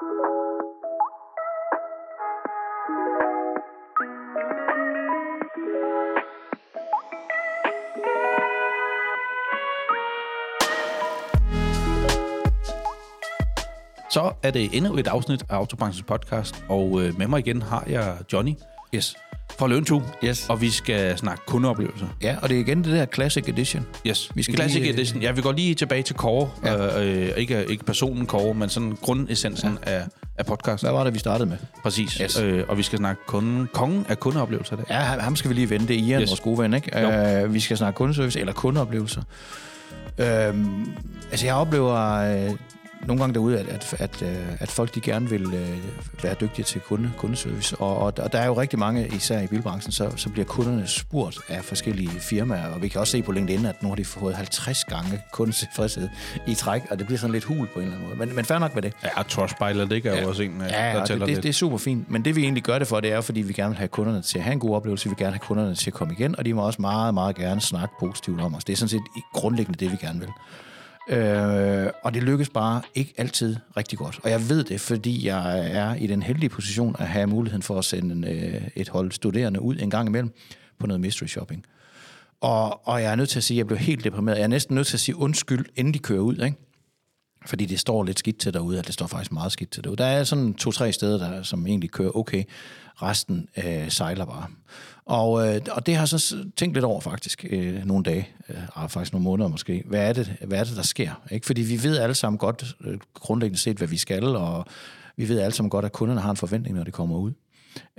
Så er det endnu et afsnit af Autobranchens podcast, og øh, med mig igen har jeg Johnny Yes fra Løntu, Yes. og vi skal snakke kundeoplevelser. Ja, og det er igen det der Classic Edition. Yes, Vi skal Classic lige, øh, Edition. Ja, vi går lige tilbage til Kåre. Ja. Øh, øh, ikke, ikke personen Kåre, men sådan grundessensen ja. af, af podcasten. Hvad var det, vi startede med? Præcis. Yes. Øh, og vi skal snakke kunden, kongen af kundeoplevelser dag. Ja, ham skal vi lige vende. Det er Ian, Yes. vores gode ven, ikke? Uh, vi skal snakke kundeservice eller kundeoplevelser. Uh, altså, jeg oplever uh, nogle gange derude, at, at, at, uh, at folk de gerne vil uh, være dygtige til kunde, kundeservice. Og, og, og der er jo rigtig mange, især i bilbranchen, så, så bliver kunderne spurgt af forskellige firmaer. Og vi kan også se på LinkedIn, at nu har de fået 50 gange kundetilfredshed i træk, og det bliver sådan lidt hul på en eller anden måde. Men, men fair nok med det. Ja, Trustpilot, det er jo også en, øh, Ja, der tæller det, det, det er super fint. Men det vi egentlig gør det for, det er fordi vi gerne vil have kunderne til at have en god oplevelse. Vi vil gerne have kunderne til at komme igen, og de må også meget, meget gerne snakke positivt om os. Det er sådan set grundlæggende det, vi gerne vil. Øh, og det lykkes bare ikke altid rigtig godt. Og jeg ved det, fordi jeg er i den heldige position at have muligheden for at sende en, øh, et hold studerende ud en gang imellem på noget mystery shopping. Og, og jeg er nødt til at sige, at jeg blev helt deprimeret. Jeg er næsten nødt til at sige undskyld, inden de kører ud, ikke? Fordi det står lidt skidt til derude, at det står faktisk meget skidt til derude. Der er sådan to-tre steder, der, som egentlig kører okay. Resten øh, sejler bare. Og, øh, og det har jeg så tænkt lidt over faktisk øh, nogle dage, øh, ah, faktisk nogle måneder måske. Hvad er det, hvad er det der sker? Ikke? Fordi vi ved alle sammen godt, øh, grundlæggende set, hvad vi skal, og vi ved alle sammen godt, at kunderne har en forventning, når de kommer ud.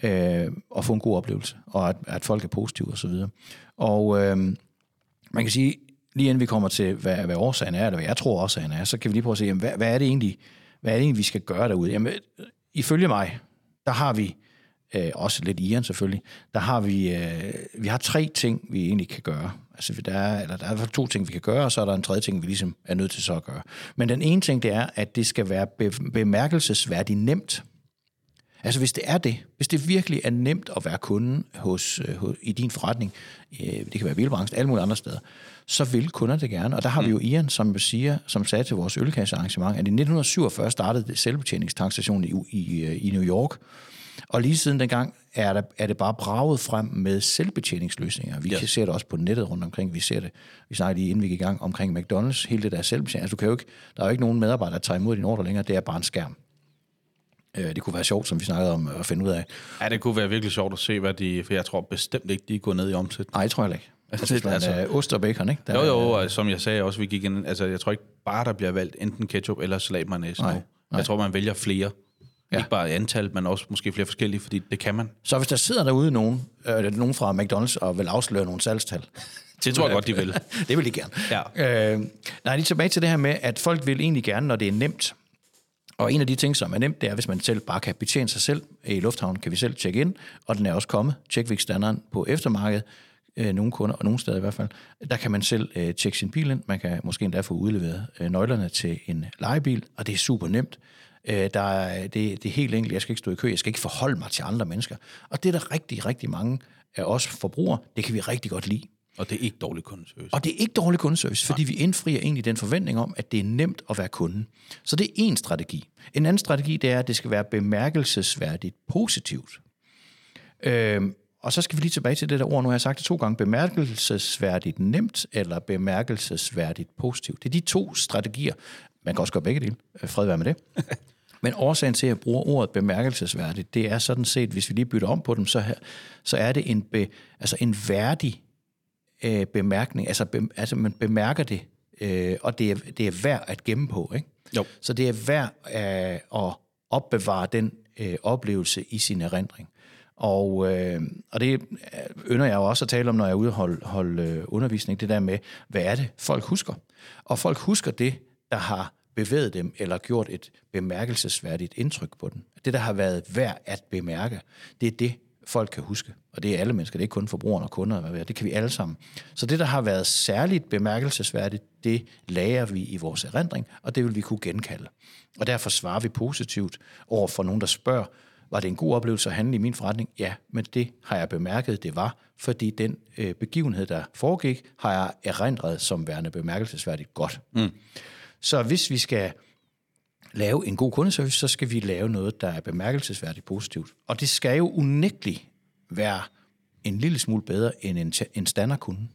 Øh, og få en god oplevelse, og at, at folk er positive osv. Og øh, man kan sige, lige inden vi kommer til, hvad, hvad årsagen er, eller hvad jeg tror årsagen er, så kan vi lige prøve at se, jamen, hvad, hvad, er det egentlig, hvad er det egentlig, vi skal gøre derude? Jamen, ifølge mig, der har vi, øh, også lidt Ian selvfølgelig, der har vi, øh, vi har tre ting, vi egentlig kan gøre. Altså, der er, eller der er i hvert fald to ting, vi kan gøre, og så er der en tredje ting, vi ligesom er nødt til så at gøre. Men den ene ting, det er, at det skal være be- bemærkelsesværdigt nemt. Altså hvis det er det, hvis det virkelig er nemt at være kunde hos, øh, hos, i din forretning, øh, det kan være bilbranchen, alle mulige andre steder, så vil kunder det gerne. Og der har vi jo Ian, som siger, som sagde til vores ølkassearrangement, at i 1947 startede selvbetjeningstankstationen i, i, øh, i New York. Og lige siden dengang er, der, er det bare braget frem med selvbetjeningsløsninger. Vi Ja. ja. ser det også på nettet rundt omkring. Vi ser det, vi snakker lige inden vi gik i gang omkring McDonald's, hele det der selvbetjening. Altså, du kan jo ikke, der er jo ikke nogen medarbejder, der tager imod din ordre længere, det er bare en skærm. Øh, Det kunne være sjovt, som vi snakkede om, at finde ud af. Ja, det kunne være virkelig sjovt at se, hvad de... For jeg tror bestemt ikke, de går ned i omsætning. Nej, tror jeg ikke. Altså, det- altså- altså, er ost og bacon, ikke? Der, Jo, jo, og som jeg sagde også, vi gik ind, altså jeg tror ikke bare, der bliver valgt enten ketchup eller salat mayonnaise Nej, nu. Jeg tror, man vælger flere. Ja. Ikke bare antal, men også måske flere forskellige, fordi det kan man. Så hvis der sidder derude nogen, øh, nogen fra McDonald's og vil afsløre nogle salgstal, Det tror jeg godt, de vil. det vil de gerne. Ja. Øh, nej, lige tilbage til det her med, at folk vil egentlig gerne, når det er nemt. Og en af de ting, som er nemt, det er, hvis man selv bare kan betjene sig selv. I lufthavnen kan vi selv tjekke ind, og den er også kommet. Tjekvik-standarden på eftermarkedet, øh, nogle kunder, og nogle steder i hvert fald, der kan man selv øh, tjekke sin bil ind. Man kan måske endda få udleveret øh, nøglerne til en lejebil, og det er super nemt. Øh, der er, det, det er helt enkelt, jeg skal ikke stå i kø, jeg skal ikke forholde mig til andre mennesker. Og det er der rigtig, rigtig mange af os forbrugere, det kan vi rigtig godt lide. Og det er ikke dårlig kundeservice. Og det er ikke dårlig kundeservice, fordi vi indfrier egentlig den forventning om, at det er nemt at være kunde. Så det er en strategi. En anden strategi, det er, at det skal være bemærkelsesværdigt positivt. Øhm, og så skal vi lige tilbage til det der ord, nu har jeg sagt det to gange, bemærkelsesværdigt nemt eller bemærkelsesværdigt positivt. Det er de to strategier. Man kan også gøre begge dele. Øh, Fred være med det. Men årsagen til, at jeg bruger ordet bemærkelsesværdigt, det er sådan set, hvis vi lige bytter om på dem, så, her, så er det en, be, altså en værdig øh, bemærkning. Altså, be, altså man bemærker det, øh, og det er, det er værd at gemme på. Ikke? Jo. Så det er værd øh, at opbevare den øh, oplevelse i sin erindring. Og, øh, og det øh, ynder jeg jo også at tale om, når jeg er ude og holde, holde øh, undervisning, det der med, hvad er det, folk husker? Og folk husker det, der har bevæget dem, eller gjort et bemærkelsesværdigt indtryk på dem. Det, der har været værd at bemærke, det er det, folk kan huske. Og det er alle mennesker, det er ikke kun forbrugerne og kunder, hvad ved jeg. det kan vi alle sammen. Så det, der har været særligt bemærkelsesværdigt, det lager vi i vores erindring, og det vil vi kunne genkalde. Og derfor svarer vi positivt over for nogen, der spørger, var det en god oplevelse at handle i min forretning? Ja, men det har jeg bemærket, det var, fordi den øh, begivenhed, der foregik, har jeg erindret som værende bemærkelsesværdigt godt. Mm. Så hvis vi skal lave en god kundeservice, så skal vi lave noget, der er bemærkelsesværdigt positivt. Og det skal jo unægteligt være en lille smule bedre end en, en standardkunde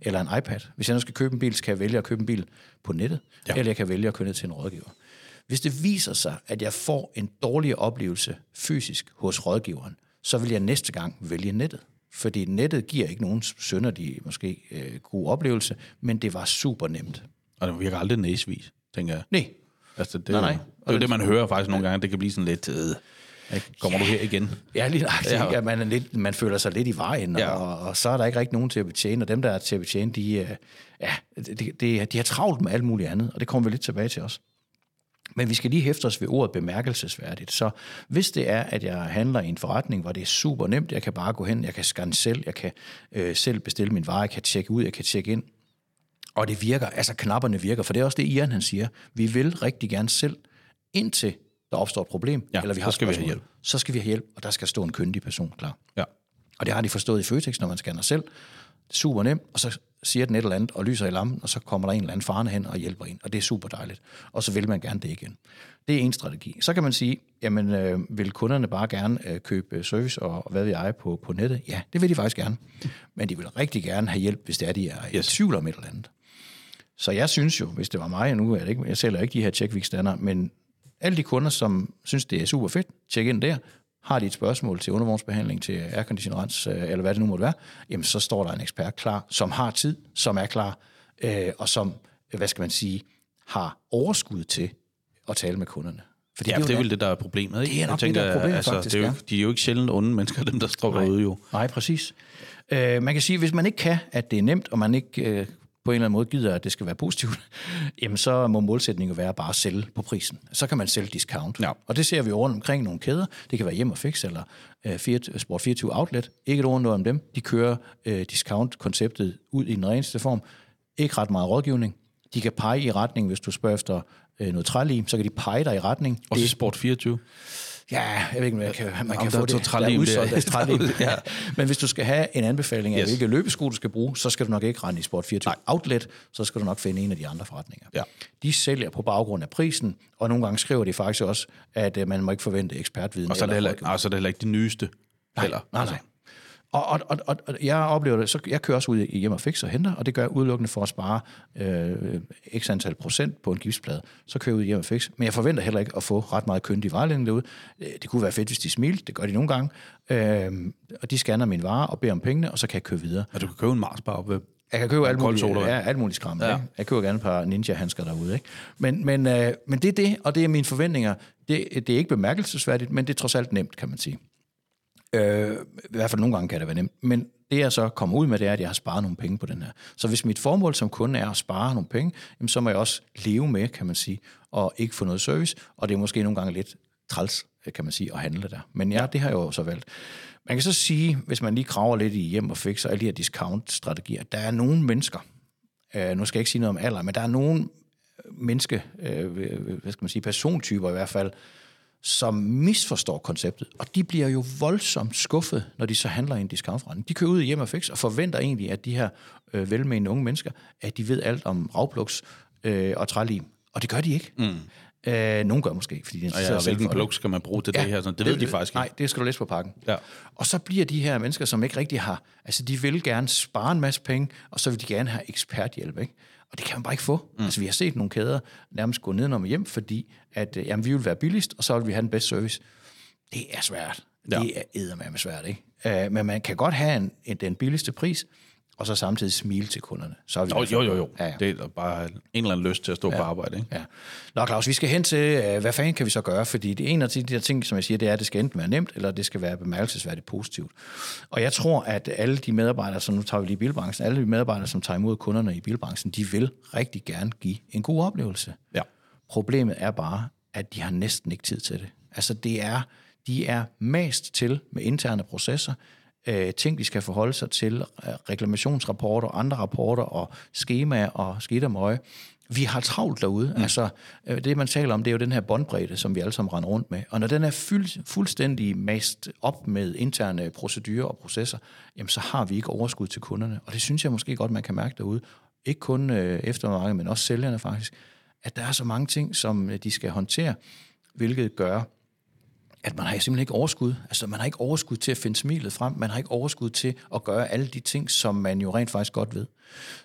eller en iPad. Hvis jeg nu skal købe en bil, så kan jeg vælge at købe en bil på nettet, ja. eller jeg kan vælge at køre ned til en rådgiver. Hvis det viser sig, at jeg får en dårlig oplevelse fysisk hos rådgiveren, så vil jeg næste gang vælge nettet. Fordi nettet giver ikke nogen sønder de måske øh, god oplevelse, men det var super nemt. Og det virker aldrig næsvis, tænker jeg. Nej. Altså, det, Nej, nej. Det er jo det, man hører faktisk nogle gange. Det kan blive sådan lidt... Øh? Kommer du her igen? Ja, lige nøjagtigt. Ja. Ja. man, er lidt, man føler sig lidt i vejen, Ja. og, og så er der ikke rigtig nogen til at betjene, og dem, der er til at betjene, de, øh, ja, de, de, de har travlt med alt muligt andet, og det kommer vi lidt tilbage til også. Men vi skal lige hæfte os ved ordet bemærkelsesværdigt. Så hvis det er, at jeg handler i en forretning, hvor det er super nemt, jeg kan bare gå hen, jeg kan scanne selv, jeg kan øh, selv bestille min vare, jeg kan tjekke ud, jeg kan tjekke ind, og det virker, altså knapperne virker, for det er også det, Ian han siger. Vi vil rigtig gerne selv, indtil der opstår et problem, Ja, eller vi så har skal vi have hjælp. Så skal vi have hjælp, og der skal stå en kyndig person klar. Ja. Og det har de forstået i Føtex, når man scanner selv. Super nemt, og så siger den et eller andet og lyser i lampen, og så kommer der en eller anden farne hen og hjælper en, og det er super dejligt. Og så vil man gerne det igen. Det er en strategi. Så kan man sige, jamen øh, vil kunderne bare gerne øh, købe service og, og hvad vi ejer på, på nettet? Ja, det vil de faktisk gerne. Men de vil rigtig gerne have hjælp, hvis det er, de er i Yes. tvivl om et eller andet. Så jeg synes jo, hvis det var mig, og nu er det ikke, jeg sælger ikke de her checkvik standard, men alle de kunder, som synes, det er super fedt, tjek ind der. Har de et spørgsmål til undervognsbehandling, til airconditionrens, øh, eller hvad det nu måtte være, jamen så står der en ekspert klar, som har tid, som er klar, øh, og som, hvad skal man sige, har overskud til at tale med kunderne. Fordi Ja, det er vel det, der er problemet, ikke? Det er nok Jeg det, der er problemet, altså, faktisk, det er jo, ja. De er jo ikke sjældent onde mennesker, dem der står derude jo. Nej, præcis. Øh, man kan sige, hvis man ikke kan, at det er nemt, og man ikke øh, på en eller anden måde gider, at det skal være positivt, jamen så må målsætningen være bare at sælge på prisen. Så kan man sælge discount. Ja. Og det ser vi rundt omkring nogle kæder. Det kan være Hjem og Fix eller øh, 24 Sport 24 Outlet. Ikke et ord noget om dem. De kører øh, discount-konceptet ud i den reneste form. Ikke ret meget rådgivning. De kan pege i retning, hvis du spørger efter øh, noget trælim, så kan de pege dig i retning. Og så Sport 24. Ja, jeg ved ikke, om jeg kan, man Om kan få det. så der er udsolgt af trælim. Ja. Men hvis du skal have en anbefaling af, Yes. hvilke løbesko du skal bruge, så skal du nok ikke rende i Sport 24 Nej. Outlet, så skal du nok finde en af de andre forretninger. Ja. De sælger på baggrund af prisen, og nogle gange skriver de faktisk også, at øh, man må ikke forvente ekspertviden. Og så er det eller heller, altså, det er heller ikke de nyeste. heller. Nej, nej. Og, og, og, og, og jeg oplever det, så jeg kører også ud i hjem og fix og henter, og det gør jeg udelukkende for at spare øh, x antal procent på en gipsplade. Så kører jeg ud i hjem og fix, men jeg forventer heller ikke at få ret meget kyndig vejledning derude. Øh, Det kunne være fedt, hvis de smilte, det gør de nogle gange. Øh, og de scanner mine varer og beder om pengene, og så kan jeg køre videre. Og du kan købe en Marsbar ved Jeg kan købe alt muligt, ja, alt muligt skram. Ja. Ja. Jeg køber gerne et par ninja-handsker derude. Ikke? Men, men, øh, men det er det, og det er mine forventninger. Det, det er ikke bemærkelsesværdigt, men det er trods alt nemt, kan man sige. Øh, I hvert fald nogle gange kan det være nemt. Men det jeg så kommer ud med, det er, at jeg har sparet nogle penge på den her. Så hvis mit formål som kunde er at spare nogle penge, jamen, så må jeg også leve med, kan man sige, og ikke få noget service. Og det er måske nogle gange lidt træls, øh, kan man sige, at handle der. Men ja, det har jeg jo så valgt. Man kan så sige, hvis man lige kraver lidt i hjem og fix alle de her discount-strategier, der er nogle mennesker, øh, nu skal jeg ikke sige noget om alder, men der er nogle menneske, øh, hvad skal man sige, persontyper i hvert fald, som misforstår konceptet, og de bliver jo voldsomt skuffet, når de så handler i en discountforretning. De kører ud i hjem og fix og forventer egentlig, at de her øh, velmenende unge mennesker, at de ved alt om ravpluks øh, og trælim. Og det gør de ikke. Mm. Øh, nogen gør måske, fordi de ja, interesserer og sig hvilken det. pluk skal man bruge til ja, det her? Sådan, det ved de faktisk Nej, ikke. det skal du læse på pakken. Ja. Og så bliver de her mennesker, som ikke rigtig har... Altså, de vil gerne spare en masse penge, og så vil de gerne have eksperthjælp, ikke? Og det kan man bare ikke få. Mm. Altså, vi har set nogle kæder nærmest gå nedenom og hjem, fordi at, øh, jamen, vi vil være billigst, og så vil vi have den bedste service. Det er svært. Ja. Det er eddermame svært, ikke? Uh, men man kan godt have en, en, den billigste pris, og så samtidig smile til kunderne. Så er vi Jo, hvert fald- jo, jo. jo. Ja, ja. Det er bare en eller anden lyst til at stå ja. på arbejde. Ikke? Ja. Nå, Claus, vi skal hen til, øh, hvad fanden kan vi så gøre? Fordi det ene af de der ting, som jeg siger, det er, at det skal enten være nemt, eller det skal være bemærkelsesværdigt positivt. Og jeg tror, at alle de medarbejdere, som nu tager vi lige bilbranchen, alle de medarbejdere, som tager imod kunderne i bilbranchen, de vil rigtig gerne give en god oplevelse. Ja. Problemet er bare, at de har næsten ikke tid til det. Altså, det er, de er mast til med interne processer, øh, ting, de skal forholde sig til, øh, reklamationsrapporter, andre rapporter og skemaer og skidt og møje. Vi har travlt derude. Mm. Altså, øh, det man taler om, det er jo den her båndbredde, som vi alle sammen render rundt med. Og når den er fuld, fuldstændig mast op med interne procedurer og processer, jamen så har vi ikke overskud til kunderne. Og det synes jeg måske godt, man kan mærke derude. Ikke kun øh, eftermarkedet, men også sælgerne faktisk at der er så mange ting, som øh, de skal håndtere, hvilket gør, at man har simpelthen ikke overskud. Altså, man har ikke overskud til at finde smilet frem. Man har ikke overskud til at gøre alle de ting, som man jo rent faktisk godt ved.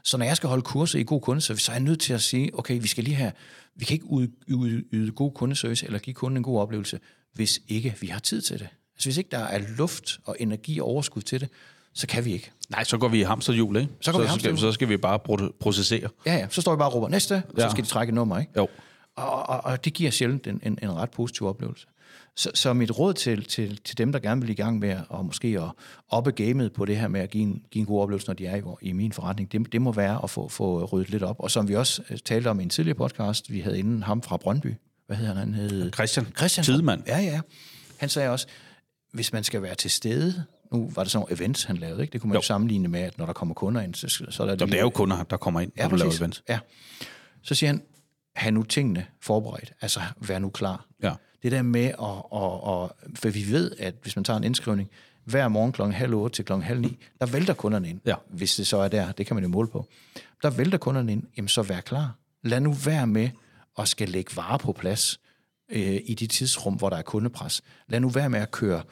Så når jeg skal holde kurser i god kundeservice, så er jeg nødt til at sige, okay, vi skal lige have, vi kan ikke yde, yde god kundeservice eller give kunden en god oplevelse, hvis ikke vi har tid til det. Altså, hvis ikke der er luft og energi og overskud til det, så kan vi ikke. Nej, så går vi i hamsterhjul, ikke? Så går vi i så, skal, hamsterhjul. så skal vi bare processere. Ja, ja. Så står vi bare og råber næste, og så Ja. skal de trække nummer, ikke? Jo. Og, og, og det giver sjældent en, en, en ret positiv oplevelse. Så, så mit råd til, til, til dem, der gerne vil i gang med at måske at oppe gamet på det her med at give en, give en god oplevelse, når de er i, i min forretning, det, det må være at få, få ryddet lidt op. Og som vi også øh, talte om i en tidligere podcast, vi havde inden ham fra Brøndby. Hvad hedder han? Han hed Christian, Christian Tidemand. Ja, ja. Han sagde også, hvis man skal være til stede, nu var det sådan nogle events, han lavede, ikke? Det kunne man jo, Jo. sammenligne med, at når der kommer kunder ind, så, så er der Jamen, det er jo kunder, der kommer ind, Ja, når du laver præcis. event. Ja. Så siger han, have nu tingene forberedt. Altså, vær nu klar. Ja. Det der med at, at, at... For vi ved, at hvis man tager en indskrivning, hver morgen kl. halv otte til kl. halv ni, der vælter kunderne ind. Ja. Hvis det så er der, det kan man jo måle på. Der vælter kunderne ind, jamen så vær klar. Lad nu være med at skal lægge varer på plads øh, i de tidsrum, hvor der er kundepres. Lad nu være med at køre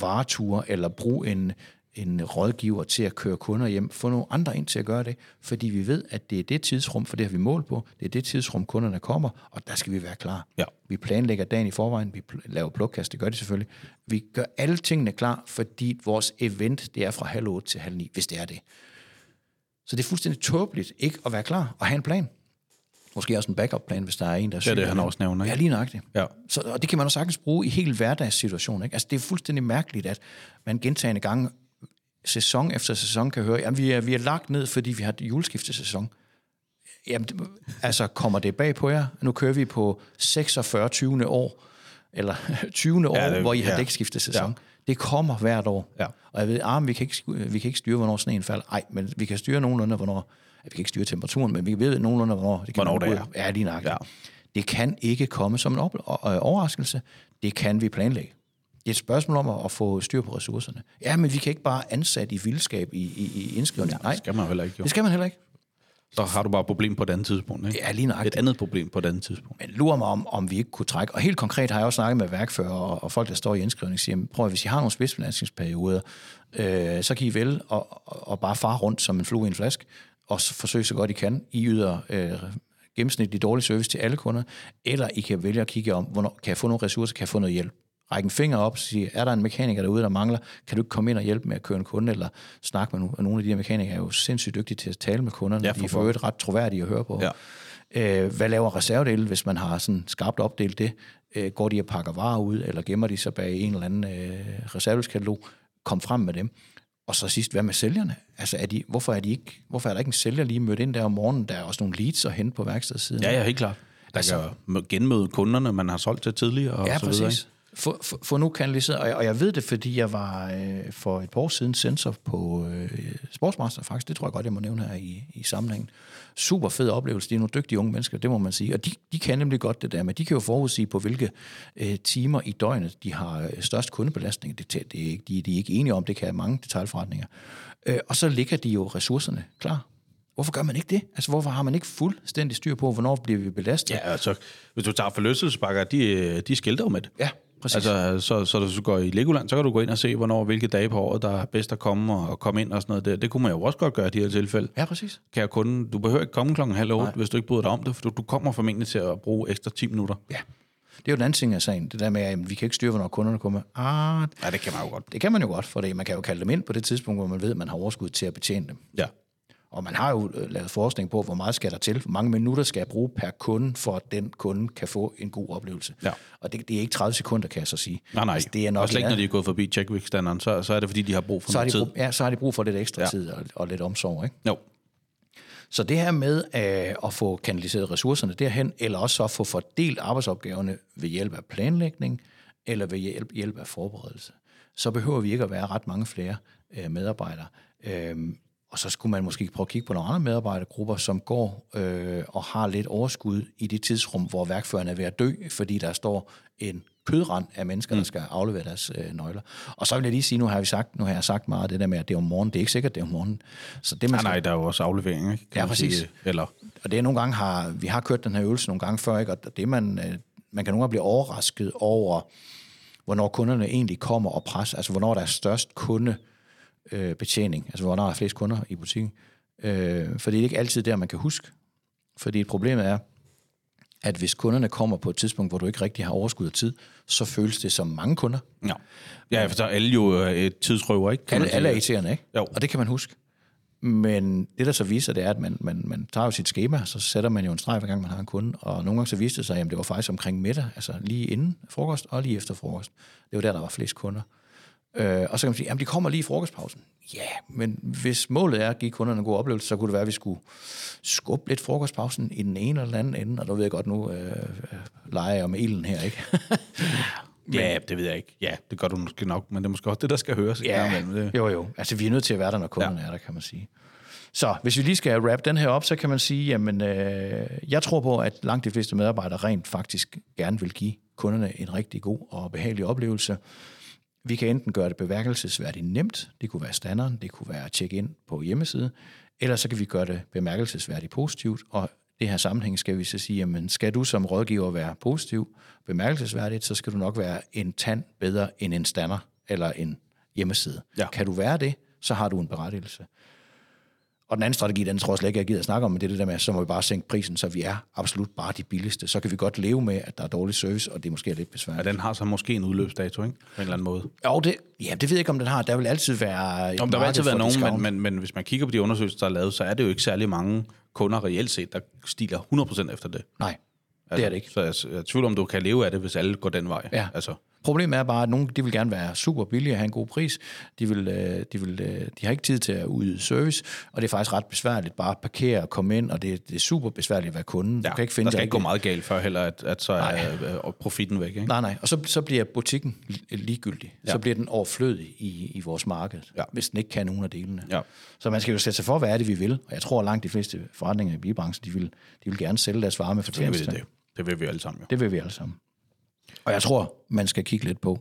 vareture eller bruge en, en rådgiver til at køre kunder hjem. Få nogle andre ind til at gøre det, fordi vi ved, at det er det tidsrum, for det har vi mål på, det er det tidsrum, kunderne kommer, og der skal vi være klar. Ja. Vi planlægger dagen i forvejen, vi laver plukkast, det gør de selvfølgelig. Vi gør alle tingene klar, fordi vores event, det er fra halv otte til halv ni, hvis det er det. Så det er fuldstændig tåbeligt ikke at være klar og have en plan. Måske også en backup-plan, hvis der er en, der er Det er syg det, han også nævner, ikke? Ja, lige nøjagtigt. Ja. Så, og det kan man også sagtens bruge i helt hverdagssituationer. Ikke? Altså, det er fuldstændig mærkeligt, at man gentagende gange, sæson efter sæson, kan høre, at vi er, vi er lagt ned, fordi vi har juleskiftesæson. Jamen, altså, kommer det bag på jer? Nu kører vi på 46. 20. år, eller 20. år, Ja, det- hvor I har ja. dækskiftesæson. Ja. Det kommer hvert år. Ja. Og jeg ved, ah, vi, kan ikke, vi kan ikke styre, hvornår sneen falder. Nej, men vi kan styre nogenlunde, hvornår... Ja, vi kan ikke styre temperaturen, men vi ved nogenlunde, hvornår det kan Hvornår det er. Ja, lige nok. Ja. Det kan ikke komme som en øh, overraskelse. Det kan vi planlægge. Det er et spørgsmål om at, at få styr på ressourcerne. Ja, men vi kan ikke bare ansætte i vildskab i, i, i indskrivning. Nej, Det skal man heller ikke, jo. det skal man heller ikke. Så har du bare et problem på et andet tidspunkt, ikke? Ja, lige nøjagtigt. Et andet problem på et andet tidspunkt. Men lurer mig om, om vi ikke kunne trække. Og helt konkret har jeg også snakket med værkfører og, og folk, der står i indskrivning, siger, "Men prøv at, hvis I har nogle spidsbelastningsperioder, øh, så kan I vel og, og, bare fare rundt som en flue i en flaske, og forsøge så godt I kan. I yder øh, gennemsnitlig dårlig service til alle kunder, eller I kan vælge at kigge om, hvornår kan jeg få nogle ressourcer, kan jeg få noget hjælp. Række en finger op og sige, er der en mekaniker derude, der mangler, kan du ikke komme ind og hjælpe med at køre en kunde, eller snakke med nogle, og nogle af de her mekanikere er jo sindssygt dygtige til at tale med kunderne, Ja, de for er for øvrigt ret troværdige at høre på. Ja. Øh, hvad laver reservedele, hvis man har sådan skarpt opdelt det? Øh, går de og pakker varer ud, eller gemmer de sig bag en eller anden øh, reservedelskatalog? Kom frem med dem. Og så sidst, hvad med sælgerne? Altså, er de, hvorfor, er de ikke, hvorfor er der ikke en sælger lige mødt ind der om morgenen? Der er også nogle leads at hente på værkstedssiden. Ja, ja, helt klart. Der Altså- altså, kan genmøde kunderne, man har solgt til tidligere, og Ja, så videre. præcis. Få, få, få nu kanaliseret, og jeg, og jeg ved det, fordi jeg var øh, for et par år siden sensor på øh, Sportsmaster, faktisk. Det tror jeg godt, jeg må nævne her i, i sammenhængen. Super fed oplevelse. De er nogle dygtige unge mennesker, det må man sige. Og de, de kan nemlig godt det der, men de kan jo forudsige på, hvilke øh, timer i døgnet, de har øh, størst kundebelastning. Det, det er ikke, de, de er ikke enige om, det kan mange detaljforretninger. Øh, og så ligger de jo ressourcerne klar. Hvorfor gør man ikke det? Altså, hvorfor har man ikke fuldstændig styr på, hvornår bliver vi belastet? Ja, altså, hvis du tager forlystelsespakker, de, de skilter jo med det. ja præcis. Altså, så, så hvis du går i Legoland, så kan du gå ind og se, hvornår, hvilke dage på året, der er bedst at komme og, og komme ind og sådan noget der. Det kunne man jo også godt gøre i de her tilfælde. ja, præcis. Kan jeg kun, du behøver ikke komme klokken halv otte, hvis du ikke bryder dig om det, for du, du kommer formentlig til at bruge ekstra 10 minutter. Ja. Det er jo den anden ting af sagen. Det der med, at vi kan ikke styre, hvornår kunderne kommer. Ah, Ja, det kan man jo godt. det kan man jo godt, for det. man kan jo kalde dem ind på det tidspunkt, hvor man ved, at man har overskud til at betjene dem. Ja. Og man har jo øh, lavet forskning på, hvor meget skal der til, hvor mange minutter skal jeg bruge per kunde, for at den kunde kan få en god oplevelse. Ja. Og det, det er ikke 30 sekunder, kan jeg så sige. Nej, nej. Altså, det er nok og slet ikke, når de er gået forbi checkwick-standarden, så, så er det, fordi de har brug for så noget de tid. brug, ja, så har de brug for lidt ekstra ja. Tid og, og lidt omsorg. Ikke? Jo. Så det her med øh, at få kanaliseret ressourcerne derhen, eller også så at få fordelt arbejdsopgaverne ved hjælp af planlægning, eller ved hjælp, hjælp af forberedelse, så behøver vi ikke at være ret mange flere øh, medarbejdere. Øhm, og så skulle man måske prøve at kigge på nogle andre medarbejdergrupper, som går øh, og har lidt overskud i det tidsrum, hvor værkføreren er ved at dø, fordi der står en kødrand af mennesker, mm. der skal aflevere deres øh, nøgler. Og så vil jeg lige sige, nu har vi sagt, nu har jeg sagt meget af det der med, at det er om morgenen. Det er ikke sikkert, det er om morgenen. Så det, man nej, skal... nej, der er jo også aflevering, ikke? Kan ja, præcis. Sige, eller... Og det er nogle gange, har, vi har kørt den her øvelse nogle gange før, ikke? og det man, øh, man kan nogle gange blive overrasket over, hvornår kunderne egentlig kommer og presser, altså hvornår der er størst kundebetjening, altså hvornår der er flest kunder i butikken. Øh, for det er ikke altid der, man kan huske. Fordi problemet er, at hvis kunderne kommer på et tidspunkt, hvor du ikke rigtig har overskud af tid, så føles det som mange kunder. Ja, ja for så er alle jo øh, et tidsrøver, ikke? Kan alle, alle er irriterende, ikke? Jo. Og det kan man huske. Men det, der så viser, det er, at man, man, man tager jo sit schema, så sætter man jo en streg, hver gang man har en kunde, og nogle gange så viste det sig, at det var faktisk omkring middag, altså lige inden frokost og lige efter frokost. Det var der, der var flest kunder. Øh, og så kan man sige, at de kommer lige i frokostpausen. Ja, men hvis målet er at give kunderne en god oplevelse, så kunne det være, at vi skulle skubbe lidt frokostpausen i den ene eller den anden ende, og nu ved jeg godt nu, øh, øh leger med ilden her, ikke? Ja, det ved jeg ikke. Ja, det gør du måske nok, men det er måske også det, der skal høres. Ja, det. jo jo. Altså, vi er nødt til at være der, når kunderne ja. er der, kan man sige. Så hvis vi lige skal wrap den her op, så kan man sige, jamen, øh, jeg tror på, at langt de fleste medarbejdere rent faktisk gerne vil give kunderne en rigtig god og behagelig oplevelse. Vi kan enten gøre det bemærkelsesværdigt nemt, det kunne være standarden, det kunne være at tjekke ind på hjemmeside, eller så kan vi gøre det bemærkelsesværdigt positivt, og det her sammenhæng skal vi så sige, jamen skal du som rådgiver være positiv, bemærkelsesværdigt, så skal du nok være en tand bedre end en stander eller en hjemmeside. Ja. Kan du være det, så har du en berettigelse. Og den anden strategi, den tror jeg slet ikke, jeg gider at snakke om, men det er det der med, så må vi bare sænke prisen, så vi er absolut bare de billigste. Så kan vi godt leve med, at der er dårlig service, og det er måske lidt besværligt. Ja, den har så måske en udløbsdato, ikke? På en eller anden måde. Jo, det, ja, det ved jeg ikke, om den har. Der vil altid være... Om der vil altid være nogen, men, men, men, hvis man kigger på de undersøgelser, der er lavet, så er det jo ikke særlig mange kunder reelt set, der stiger 100% efter det. Nej, altså, det er det ikke. Så jeg, jeg tvivler, om du kan leve af det, hvis alle går den vej. Ja. Altså. Problemet er bare, at nogle de vil gerne være super billige og have en god pris. De, vil, øh, de, vil, øh, de har ikke tid til at yde service, og det er faktisk ret besværligt bare at parkere og komme ind, og det, det er super besværligt at være kunde. Ja, du kan ikke finde der skal ikke gå meget galt før heller, at, at så nej. er øh, profitten væk. Ikke? Nej, nej. Og så, så bliver butikken ligegyldig. Ja. Så bliver den overflødig i, i vores marked, ja. hvis den ikke kan nogen af delene. Ja. Så man skal jo sætte sig for, hvad er det, vi vil. Og jeg tror, at langt de fleste forretninger i bilbranchen, de vil, de vil gerne sælge deres varer med fortjeneste. Det, det. det vil vi alle sammen jo. Det vil vi alle sammen. Og jeg tror, man skal kigge lidt på,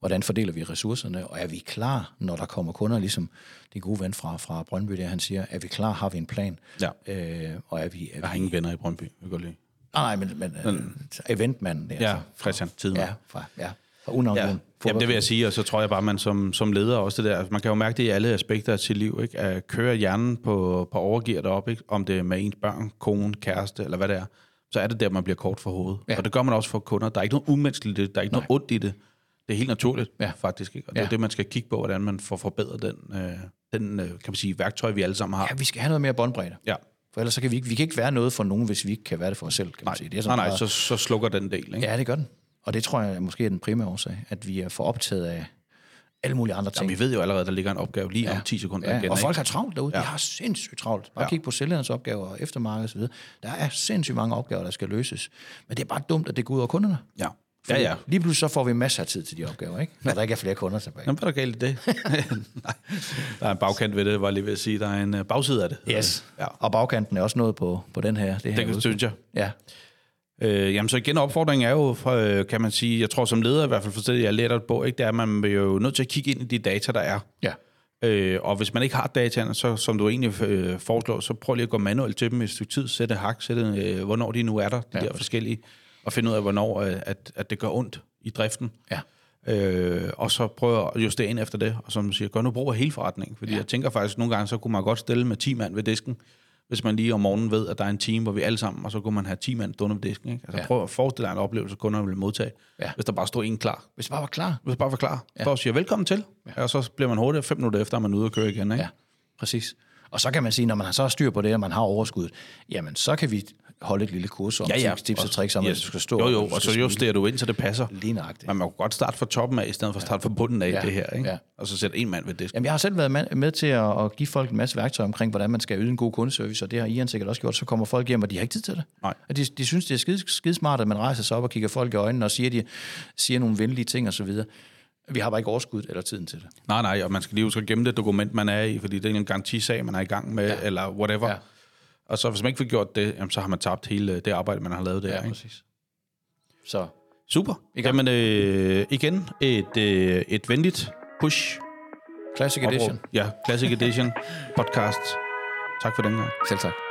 hvordan fordeler vi ressourcerne, og er vi klar, når der kommer kunder, ligesom din gode ven fra, fra Brøndby, der han siger, er vi klar, har vi en plan? Ja. Øh, og er vi, er jeg har vi... ingen venner i Brøndby, jeg går lige. Nej, nej, men, men, men eventmanden der. Ja, altså, Christian Tidmer. Ja, fra, ja, fra ja. Jamen, det vil jeg sige, og så tror jeg bare, man som, som leder også det der, man kan jo mærke det i alle aspekter af sit liv, ikke? at køre hjernen på, på overgear derop, ikke? om det er med ens børn, kone, kæreste, eller hvad det er, så er det der, man bliver kort for hovedet. Ja. Og det gør man også for kunder. Der er ikke noget umenneskeligt i det, der er ikke Nej. noget ondt i det. Det er helt naturligt, ja. faktisk. Ikke? Og det ja. er det, man skal kigge på, hvordan man får forbedret den, øh, den øh, kan man sige, værktøj, vi alle sammen har. Ja, vi skal have noget mere båndbredde. Ja. For ellers så kan vi, ikke, vi kan ikke være noget for nogen, hvis vi ikke kan være det for os selv, kan nej. man sige. Det er nej, nej, så, så slukker den del. Ikke? Ja, det gør den. Og det tror jeg måske er den primære årsag, at vi er for optaget af alle mulige andre ting. Ja, vi ved jo allerede, at der ligger en opgave lige ja. om 10 sekunder ja. igen. Og folk har travlt derude. Ja. De har sindssygt travlt. Bare ja. kig på sælgernes opgaver og eftermarked osv. Der er sindssygt mange opgaver, der skal løses. Men det er bare dumt, at det går ud over kunderne. Ja. ja, ja. Lige pludselig så får vi masser af tid til de opgaver, ikke? når der ikke er flere kunder tilbage. Jamen, hvad er der galt i det? Nej. Der er en bagkant ved det, var lige ved at sige. Der er en uh, bagside af det. Yes, ja. og bagkanten er også noget på, på den her. Det, her det synes jeg. Ja. Øh, jamen så igen, opfordringen er jo, for, øh, kan man sige, jeg tror som leder i hvert fald, for det jeg lærer på, ikke, det er, at man er jo nødt til at kigge ind i de data, der er. Ja. Øh, og hvis man ikke har dataene, så som du egentlig øh, foreslår, så prøv lige at gå manuelt til dem i et stykke tid, sætte hak, sætte, øh, hvornår de nu er der, de ja. der forskellige, og finde ud af, hvornår øh, at, at det gør ondt i driften. Ja. Øh, og så prøve at justere ind efter det, og som du siger, gør nu brug af hele forretningen, fordi ja. jeg tænker faktisk, nogle gange, så kunne man godt stille med 10 mand ved disken, hvis man lige om morgenen ved, at der er en team, hvor vi alle sammen, og så kunne man have 10 mand stående på disken. Ikke? Altså ja. prøv at forestille dig en oplevelse, kunderne ville modtage, ja. hvis der bare stod en klar. Hvis bare var klar. Hvis bare var klar. Ja. Bare siger velkommen til, ja. og så bliver man hurtigt fem minutter efter, at man er ude og køre igen. Ikke? Ja, præcis. Og så kan man sige, når man har så styr på det, og man har overskud, jamen så kan vi holde et lille kurs om ja, ja. tips og tricks om, yes. at du skal stå. Jo, jo, og, og så justerer du ind, så det passer. Lige nøjagtigt. Man må godt starte fra toppen af, i stedet for at starte fra bunden af ja. det her. Ikke? Ja. Og så sætte en mand ved det. Jamen, jeg har selv været med til at, at give folk en masse værktøjer omkring, hvordan man skal yde en god kundeservice, og det har Ian sikkert også gjort. Så kommer folk hjem, og de har ikke tid til det. Nej. Og de, de synes, det er skide, skide smart, at man rejser sig op og kigger folk i øjnene og siger, de, siger nogle venlige ting osv. Vi har bare ikke overskud eller tiden til det. Nej, nej, og man skal lige huske at gemme det dokument, man er i, fordi det er en garantisag, man er i gang med, ja. eller whatever. Ja. Og så hvis man ikke får gjort det, jamen, så har man tabt hele øh, det arbejde, man har lavet der. Ja, ikke? præcis. Så. Super. Igen. Jamen, øh, igen et, øh, et venligt push. Classic Edition. Ja, Classic Edition podcast. Tak for den her. Selv tak.